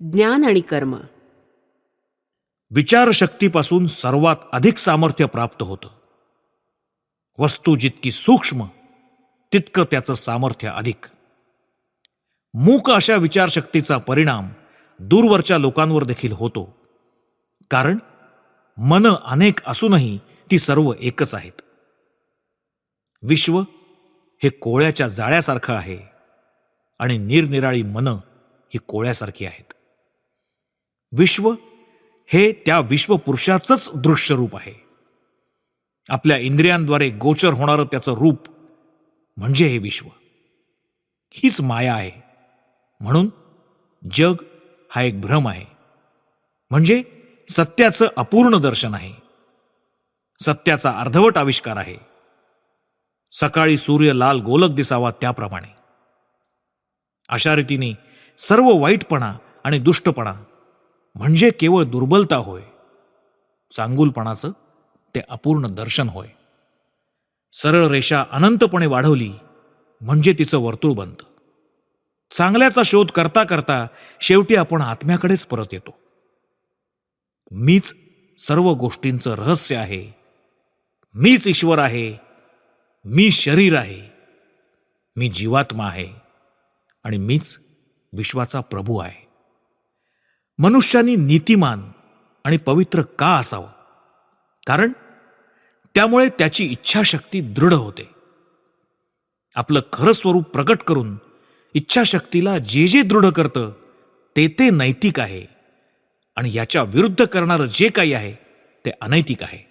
ज्ञान आणि कर्म. विचारशक्तीपासून सर्वात अधिक सामर्थ्य प्राप्त होतं. वस्तू जितकी सूक्ष्म तितकं त्याचं सामर्थ्य अधिक. मूक अशा विचारशक्तीचा परिणाम दूरवरच्या लोकांवर देखील होतो. कारण मन अनेक असूनही ती सर्व एकच आहेत. विश्व हे कोळ्याच्या जाळ्यासारखं आहे आणि निरनिराळी मनं ही कोळ्यासारखी आहेत. विश्व हे त्या विश्वपुरुषाचंच दृश्य रूप आहे. आपल्या इंद्रियांद्वारे गोचर होणारं त्याचं रूप म्हणजे हे विश्व. हीच माया आहे. म्हणून जग हा एक भ्रम आहे. म्हणजे सत्याचं अपूर्ण दर्शन आहे. सत्याचा अर्धवट आविष्कार आहे. सकाळी सूर्य लाल गोलक दिसावा त्याप्रमाणे. अशा रीतीने सर्व वाईटपणा आणि दुष्टपणा म्हणजे केवळ दुर्बलता होय. चांगुलपणाचं ते अपूर्ण दर्शन होय. सरळ रेषा अनंतपणे वाढवली म्हणजे तिचं वर्तुळ बनतं. चांगल्याचा शोध करता करता शेवटी आपण आत्म्याकडेच परत येतो. मीच सर्व गोष्टींचं रहस्य आहे. मीच ईश्वर आहे. मी शरीर आहे. मी जीवात्मा आहे. आणि मीच विश्वाचा प्रभू आहे. मनुष्यानी नीतिमान आणि पवित्र का असावं? कारण त्यामुळे त्याची इच्छाशक्ती दृढ होते. आपलं खरं स्वरूप प्रकट करून इच्छाशक्तीला जे जे दृढ करतं ते ते नैतिक आहे. आणि याच्या विरुद्ध करणारं जे काही आहे ते अनैतिक आहे.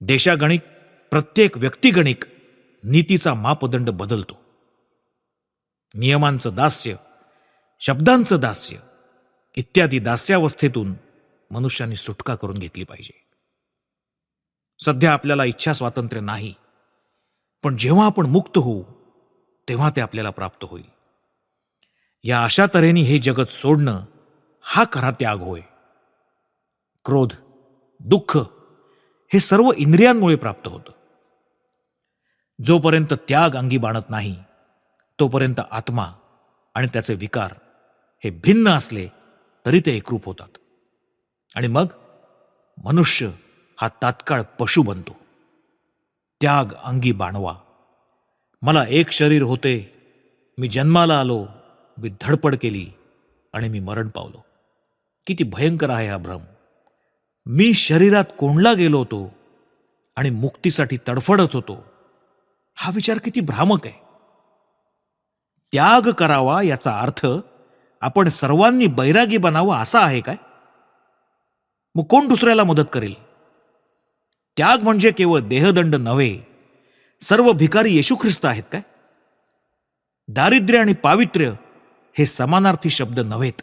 देशागणिक प्रत्येक व्यक्तिगणिक नीतीचा मापदंड बदलतो. नियमांचं दास्य शब्दांचं दास्य इत्यादी दास्यावस्थेतून मनुष्याने सुटका करून घेतली पाहिजे. सध्या आपल्याला इच्छा स्वातंत्र्य नाही पण जेव्हा आपण मुक्त होऊ तेव्हा ते आपल्याला प्राप्त होईल. या अशा तऱ्हेने हे जगत सोडणं हा खरा त्याग होय. क्रोध दुःख हे सर्व इंद्रियांमुळे प्राप्त होतं. जोपर्यंत त्याग अंगी बाणत नाही तोपर्यंत आत्मा आणि त्याचे विकार हे भिन्न असले तरी ते एकरूप होतात. आणि मग मनुष्य हा तात्काळ पशु बनतो. त्याग अंगी बाणवा. मला एक शरीर होते मी जन्माला आलो मी धडपड केली आणि मी मरण पावलो. किती भयंकर आहे हा भ्रम. मी शरीरात कोंडला गेलो होतो आणि मुक्तीसाठी तडफडत होतो. हा विचार किती भ्रामक आहे. त्याग करावा याचा अर्थ आपण सर्वांनी बैरागी बनावं असा आहे काय? मग कोण दुसऱ्याला मदत करेल? त्याग म्हणजे केवळ देहदंड नव्हे सर्व भिकारी येशू ख्रिस्त आहेत काय? दारिद्र्य आणि पावित्र्य हे समानार्थी शब्द नव्हेत.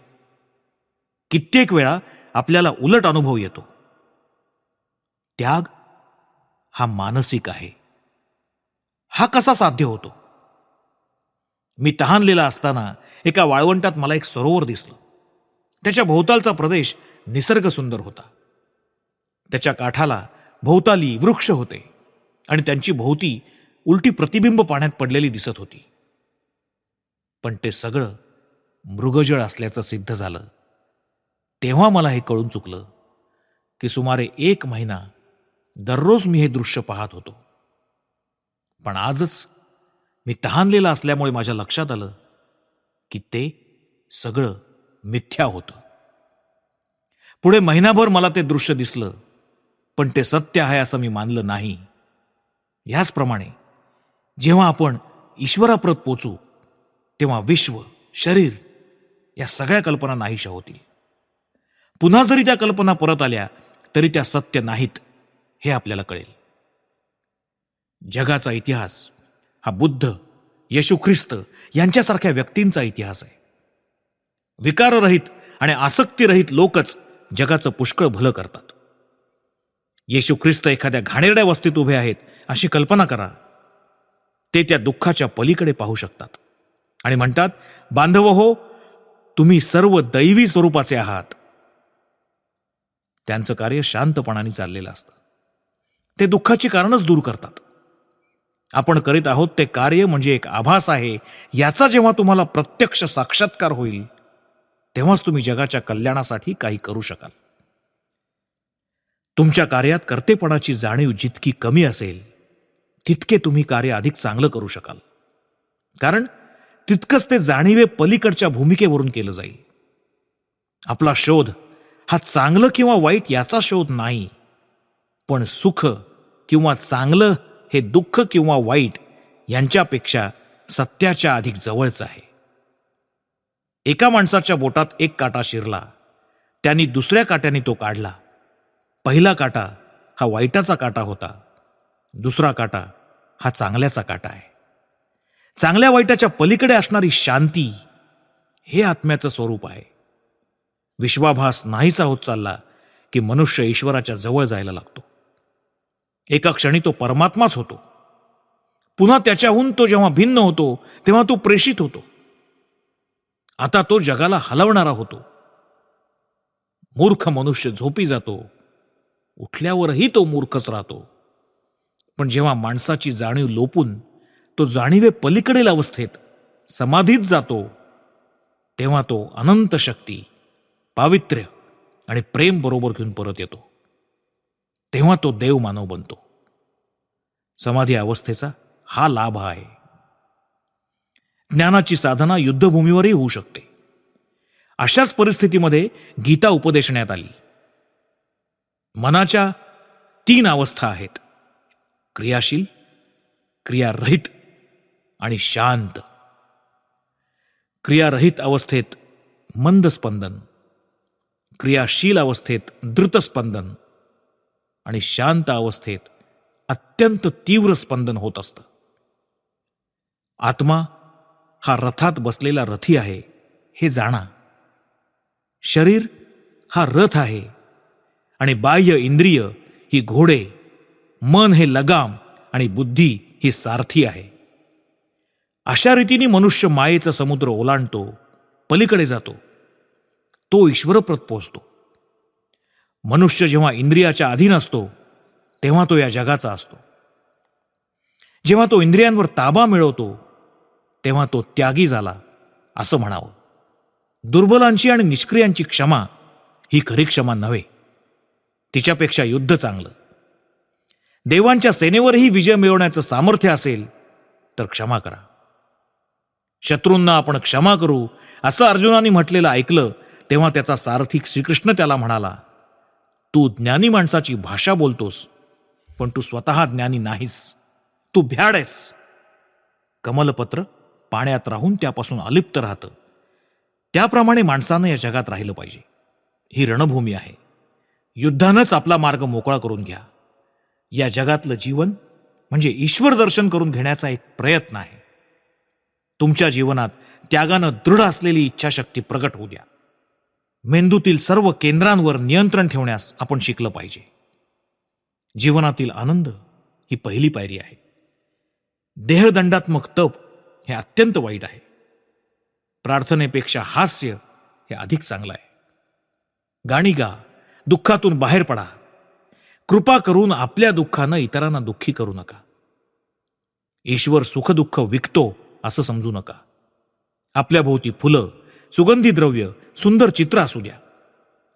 कित्येक वेळा आपल्याला उलट अनुभव येतो. त्याग हा मानसिक आहे. हा कसा साध्य होतो? मी तहानलेला असताना एका वाळवंटात मला एक सरोवर दिसलं. त्याच्या भोवतालचा प्रदेश निसर्ग सुंदर होता. त्याच्या काठाला भोवताली वृक्ष होते आणि त्यांची भोवती उलटी प्रतिबिंब पाण्यात पडलेली दिसत होती. पण ते सगळं मृगजळ असल्याचं सिद्ध झालं. तेव्हा मला हे कळून चुकलं की सुमारे एक महिना दररोज मी हे दृश्य पाहत होतो. पण आजच मी तहानलेला असल्यामुळे माझ्या लक्षात आलं की ते सगळं मिथ्या होतं. पुढे महिनाभर मला ते दृश्य दिसलं पण ते सत्य आहे असं मी मानलं नाही. ह्याचप्रमाणे जेव्हा आपण ईश्वराप्रत पोचू तेव्हा विश्व शरीर या सगळ्या कल्पना नाहीशा होतील. पुन्हा जरी त्या कल्पना परत आल्या तरी त्या सत्य नाहीत हे आपल्याला कळेल. जगाचा इतिहास हा बुद्ध येशू ख्रिस्त यांच्यासारख्या व्यक्तींचा इतिहास आहे. विकाररहित आणि आसक्तीरहित लोकच जगाचं पुष्कळ भलं करतात. येशू ख्रिस्त एखाद्या घाणेरड्या वस्तीत उभे आहेत अशी कल्पना करा. ते त्या दुःखाच्या पलीकडे पाहू शकतात आणि म्हणतात बांधव हो तुम्ही सर्व दैवी स्वरूपाचे आहात. त्यांचं कार्य शांतपणाने चाललेलं असतं. ते दुःखाची कारणच दूर करतात. आपण करीत आहोत ते कार्य म्हणजे एक आभास आहे याचा जेव्हा तुम्हाला प्रत्यक्ष साक्षात्कार होईल तेव्हाच तुम्ही जगाच्या कल्याणासाठी काही करू शकाल. तुमच्या कार्यात कर्तेपणाची जाणीव जितकी कमी असेल तितके तुम्ही कार्य अधिक चांगलं करू शकाल. कारण तितकंच ते जाणीवे पलीकडच्या भूमिकेवरून केलं जाईल. आपला शोध हा चांगलं किंवा वाईट याचा शोध नाही पण सुख किंवा चांगलं हे दुःख किंवा वाईट यांच्यापेक्षा सत्याच्या अधिक जवळच आहे. एका माणसाच्या बोटात एक काटा शिरला. त्यांनी दुसऱ्या काट्याने तो काढला. पहिला काटा हा वाईटाचा काटा होता. दुसरा काटा हा चांगल्याचा काटा आहे. चांगल्या वाईटाच्या पलीकडे असणारी शांती हे आत्म्याचं स्वरूप आहे. विश्वाभास नाहीसा होत चालला की मनुष्य ईश्वराच्या जवळ जायला लागतो. एका क्षणी तो परमात्माच होतो. पुन्हा त्याच्याहून तो जेव्हा भिन्न होतो तेव्हा तो प्रेषित होतो. आता तो जगाला हलवणारा होतो. मूर्ख मनुष्य झोपी जातो. उठल्यावरही तो मूर्खच राहतो. पण जेव्हा माणसाची जाणीव लोपून तो जाणीवे पलीकडील अवस्थेत समाधीत जातो तेव्हा तो अनंत शक्ती पावित्र्य आणि प्रेम बरोबर घेऊन परत येतो. तेव्हा तो देव मानव बनतो. समाधी अवस्थेचा हा लाभ आहे. ज्ञानाची साधना युद्धभूमीवरही होऊ शकते. अशाच परिस्थितीमध्ये गीता उपदेशण्यात आली. मनाच्या तीन अवस्था आहेत. क्रियाशील क्रियारहित आणि शांत. क्रियारहित अवस्थेत मंद स्पंदन क्रियाशील अवस्थेत द्रुत स्पंदन आणि शांत अवस्थेत अत्यंत तीव्र स्पंदन होत असतं. आत्मा हा रथात बसलेला रथी आहे हे जाणा. शरीर हा रथ आहे आणि बाह्य इंद्रिय ही घोडे मन हे लगाम आणि बुद्धी ही सारथी आहे. अशा रीतीने मनुष्य मायेचा समुद्र ओलांडतो पलीकडे जातो. तो ईश्वरप्रत पोचतो. मनुष्य जेव्हा इंद्रियाच्या अधीन असतो तेव्हा तो या जगाचा असतो. जेव्हा तो इंद्रियांवर ताबा मिळवतो तेव्हा तो त्यागी झाला असं म्हणावं. दुर्बलांची आणि निष्क्रियांची क्षमा ही खरी क्षमा नव्हे. तिच्यापेक्षा युद्ध चांगलं. देवांच्या सेनेवरही विजय मिळवण्याचं सामर्थ्य असेल तर क्षमा करा. शत्रूंना आपण क्षमा करू असं अर्जुनाने म्हटलेलं ऐकलं तेव्हा त्याचा सारथी श्रीकृष्ण त्याला म्हणाला तू ज्ञानी माणसाची भाषा बोलतोस पण तू स्वतः ज्ञानी नाहीस. तू भ्याड आहेस. कमलपत्र पाण्यात राहून त्यापासून अलिप्त राहतं. त्याप्रमाणे माणसानं या जगात राहिलं पाहिजे. ही रणभूमी आहे. युद्धानंच आपला मार्ग मोकळा करून घ्या. या जगातलं जीवन म्हणजे ईश्वर दर्शन करून घेण्याचा एक प्रयत्न आहे. तुमच्या जीवनात त्यागानं दृढ असलेली इच्छाशक्ती प्रगट होऊ द्या. मेंदूतील सर्व केंद्रांवर नियंत्रण ठेवण्यास आपण शिकलं पाहिजे. जीवनातील आनंद ही पहिली पायरी आहे. देहदंडात्मक तप हे अत्यंत वाईट आहे. प्रार्थनेपेक्षा हास्य हे अधिक चांगलं आहे. गाणी गा दुःखातून बाहेर पडा. कृपा करून आपल्या दुःखानं इतरांना दुःखी करू नका. ईश्वर सुखदुःख विकतो असं समजू नका. आपल्या भोवती फुलं सुगंधी द्रव्य सुंदर चित्र असू द्या.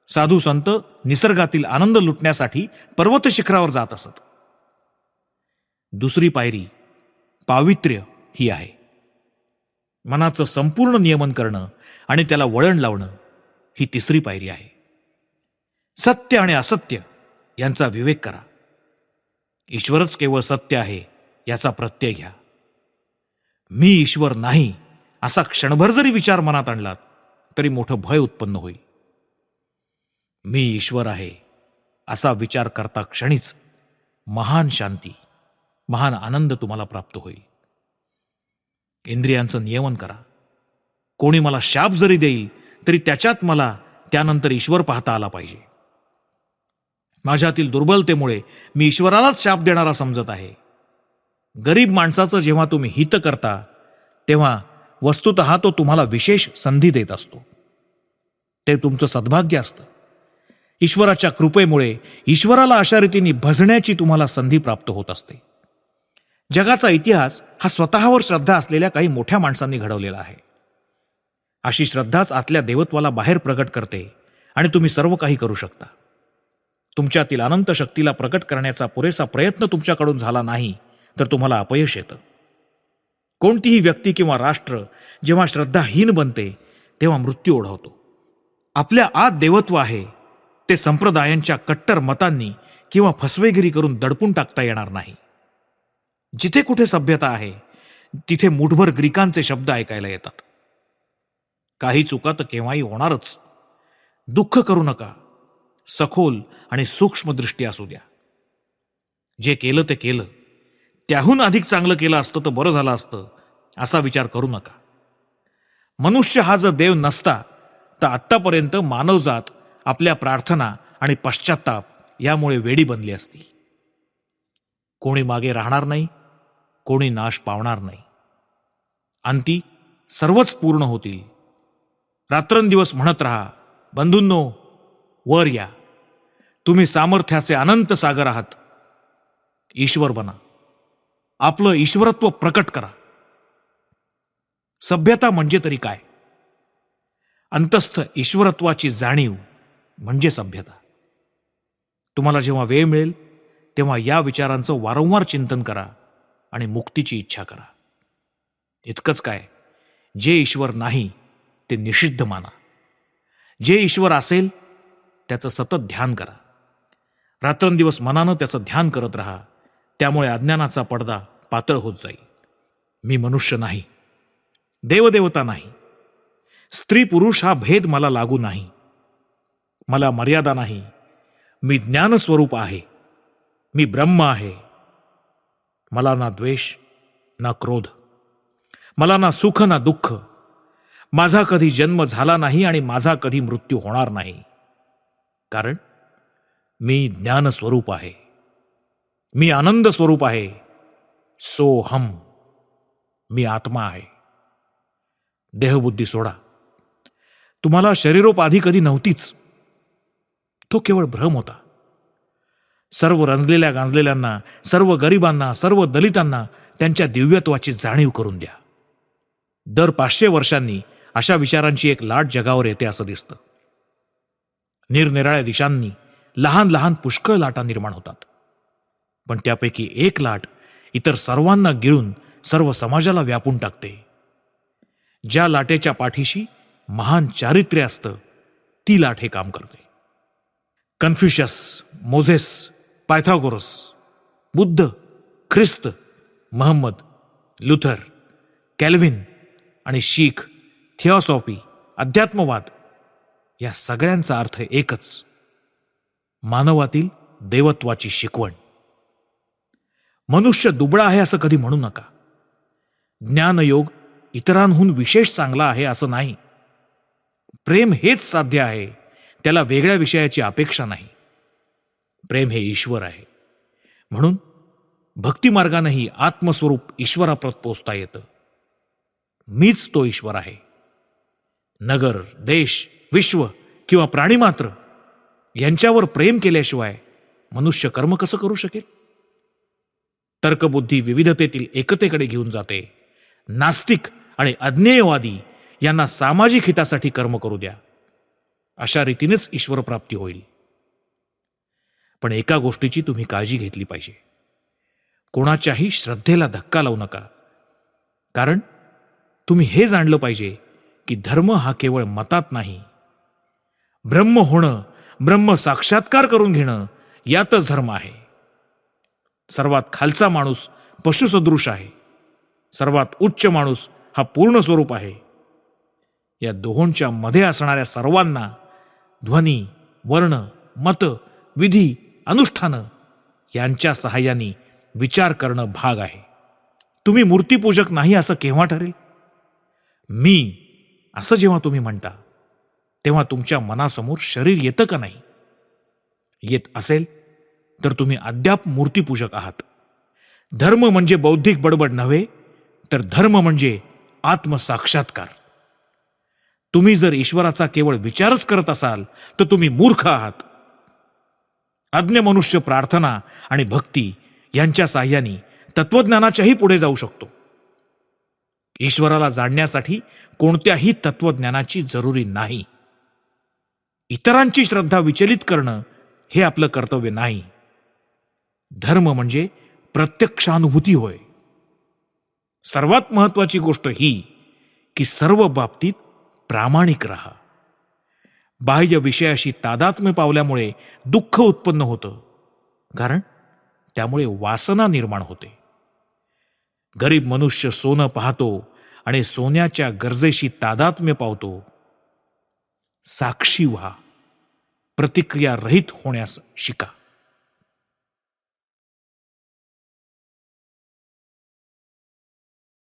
साधू संत निसर्गातील आनंद लुटण्यासाठी पर्वत शिखरावर जात असत. दुसरी पायरी पावित्र्य ही आहे. मनाचं संपूर्ण नियमन करणं आणि त्याला वळण लावणं ही तिसरी पायरी आहे. सत्य आणि असत्य यांचा विवेक करा. ईश्वरच केवळ सत्य आहे याचा प्रत्यय घ्या. मी ईश्वर नाही असा क्षणभर जरी विचार मनात आणलात तरी मोठं भय उत्पन्न होईल. मी ईश्वर आहे असा विचार करता क्षणीच महान शांती महान आनंद तुम्हाला प्राप्त होईल. इंद्रियांचं नियमन करा. कोणी मला शाप जरी देईल तरी त्याच्यात मला त्यानंतर ईश्वर पाहता आला पाहिजे. माझ्यातील दुर्बलतेमुळे मी ईश्वरालाच शाप देणारा समजत आहे. गरीब माणसाचं जेव्हा तुम्ही हित करता तेव्हा वस्तुत तो तुम्हाला विशेष संधी देत असतो. ते तुमचं सद्भाग्य असतं. ईश्वराच्या कृपेमुळे ईश्वराला अशा रीतीने भजण्याची तुम्हाला संधी प्राप्त होत असते. जगाचा इतिहास हा स्वतःवर श्रद्धा असलेल्या काही मोठ्या माणसांनी घडवलेला आहे. अशी श्रद्धाच आतल्या देवत्वाला बाहेर प्रकट करते आणि तुम्ही सर्व काही करू शकता. तुमच्यातील अनंत शक्तीला प्रकट करण्याचा पुरेसा प्रयत्न तुमच्याकडून झाला नाही तर तुम्हाला अपयश येतं. कोणतीही व्यक्ती किंवा राष्ट्र जेव्हा श्रद्धाहीन बनते तेव्हा मृत्यू ओढवतो. आपल्या आत देवत्व आहे ते संप्रदायांच्या कट्टर मतांनी किंवा फसवेगिरी करून दडपून टाकता येणार नाही. जिथे कुठे सभ्यता आहे तिथे मुठभर ग्रीकांचे शब्द ऐकायला येतात. काही चुका तर केव्हाही होणारच. दुःख करू नका. सखोल आणि सूक्ष्म दृष्टी असू द्या. जे केलं ते केलं. त्याहून अधिक चांगलं केलं असतं तर बरं झालं असतं असा विचार करू नका. मनुष्य हा जर देव नसता तर आत्तापर्यंत मानवजात आपल्या प्रार्थना आणि पश्चाताप यामुळे वेडी बनली असती. कोणी मागे राहणार नाही कोणी नाश पावणार नाही. अंती सर्वच पूर्ण होतील. रात्रंदिवस म्हणत राहा बंधूंनो वर या. तुम्ही सामर्थ्याचे अनंत सागर आहात. ईश्वर बना. आपलं ईश्वरत्व प्रकट करा. सभ्यता म्हणजे तरी काय? अंतस्थ ईश्वरत्वाची जाणीव म्हणजे सभ्यता. तुम्हाला जेव्हा वेळ मिळेल तेव्हा या विचारांचं वारंवार चिंतन करा आणि मुक्तीची इच्छा करा. इतकंच काय जे ईश्वर नाही ते निषिद्ध माना. जे ईश्वर असेल त्याचं सतत ध्यान करा. रात्रंदिवस मनानं त्याचं ध्यान करत राहा. त्यामुळे अज्ञानाचा पडदा पातळ होत जाईल. मी मनुष्य नाही. देवदेवता नाही. स्त्री पुरुष हा भेद मला लागू नाही. मला मर्यादा नाही. मी ज्ञानस्वरूप आहे. मी ब्रह्म आहे. मला ना द्वेष ना क्रोध. मला ना सुख ना दुःख. माझा कधी जन्म झाला नाही आणि माझा कधी मृत्यू होणार नाही. कारण मी ज्ञानस्वरूप आहे. मी आनंद स्वरूप आहे. सो हम. मी आत्मा आहे. देहबुद्धी सोडा. तुम्हाला शरीरोपाधी कधी नव्हतीच. तो केवळ भ्रम होता. सर्व रंजलेल्या गांजलेल्यांना सर्व गरिबांना सर्व दलितांना त्यांच्या दिव्यत्वाची जाणीव करून द्या. दर पाचशे वर्षांनी अशा विचारांची एक लाट जगावर येते असं दिसतं. निरनिराळ्या दिशांनी लहान लहान पुष्कळ लाटा निर्माण होतात. पण त्यापैकी एक लाट इतर सर्वांना गिळून सर्व समाजाला व्यापून टाकते. ज्या लाटेच्या पाठीशी महान चारित्र्य असतं ती लाट हे काम करते. कन्फ्युशस मोझेस पायथागोरस बुद्ध ख्रिस्त महम्मद लुथर कॅल्व्हिन आणि शीख थिओसॉफी अध्यात्मवाद या सगळ्यांचा अर्थ एकच. मानवातील देवत्वाची शिकवण. मनुष्य दुबळा आहे असं कधी म्हणू नका. ज्ञानयोग इतरांहून विशेष चांगला आहे असं नाही. प्रेम हेच साध्य आहे त्याला वेगळ्या विषयाची अपेक्षा नाही. प्रेम हे ईश्वर आहे. म्हणून भक्तिमार्गानेही आत्मस्वरूप ईश्वराप्रत पोचता येतं. मीच तो ईश्वर आहे. नगर देश विश्व किंवा प्राणी मात्र यांच्यावर प्रेम केल्याशिवाय मनुष्य कर्म कसं करू शकेल? तर्कबुद्धी विविधतेतील एकतेकडे घेऊन जाते. नास्तिक आणि अज्ञेयवादी यांना सामाजिक हितासाठी कर्म करू द्या. अशा रीतीनेच ईश्वरप्राप्ती होईल. पण एका गोष्टीची तुम्ही काळजी घेतली पाहिजे. कोणाच्याही श्रद्धेला धक्का लावू नका. कारण तुम्ही हे जाणलं पाहिजे की धर्म हा केवळ मतात नाही. ब्रह्म होणं ब्रह्म साक्षात्कार करून घेणं यातच धर्म आहे. सर्वात खालचा माणूस पशुसदृश आहे. सर्वात उच्च माणूस हा पूर्ण स्वरूप आहे. या दोहोंच्या मध्ये असणाऱ्या सर्वांना ध्वनी वर्ण मत विधी अनुष्ठानं यांच्या सहाय्याने विचार करणं भाग आहे. तुम्ही मूर्तीपूजक नाही असं केव्हा ठरेल? मी असं जेव्हा तुम्ही म्हणता तेव्हा तुमच्या मनासमोर शरीर येतं का नाही? येत असेल? तर तुम्ही अद्याप मूर्तीपूजक आहात. धर्म म्हणजे बौद्धिक बडबड नव्हे तर धर्म म्हणजे आत्मसाक्षात्कार. तुम्ही जर ईश्वराचा केवळ विचारच करत असाल तर तुम्ही मूर्ख आहात. अज्ञ मनुष्य प्रार्थना आणि भक्ती यांच्या साह्याने तत्वज्ञानाच्याही पुढे जाऊ शकतो. ईश्वराला जाणण्यासाठी कोणत्याही तत्वज्ञानाची जरुरी नाही. इतरांची श्रद्धा विचलित करणं हे आपलं कर्तव्य नाही. धर्म म्हणजे प्रत्यक्षानुभूती होय. सर्वात महत्वाची गोष्ट ही की सर्व बाबतीत प्रामाणिक राहा. बाह्य विषयाशी तादात्म्य पावल्यामुळे दुःख उत्पन्न होतं. कारण त्यामुळे वासना निर्माण होते. गरीब मनुष्य सोनं पाहतो आणि सोन्याच्या गरजेशी तादात्म्य पावतो. साक्षी व्हा. प्रतिक्रिया रहित होण्यास शिका.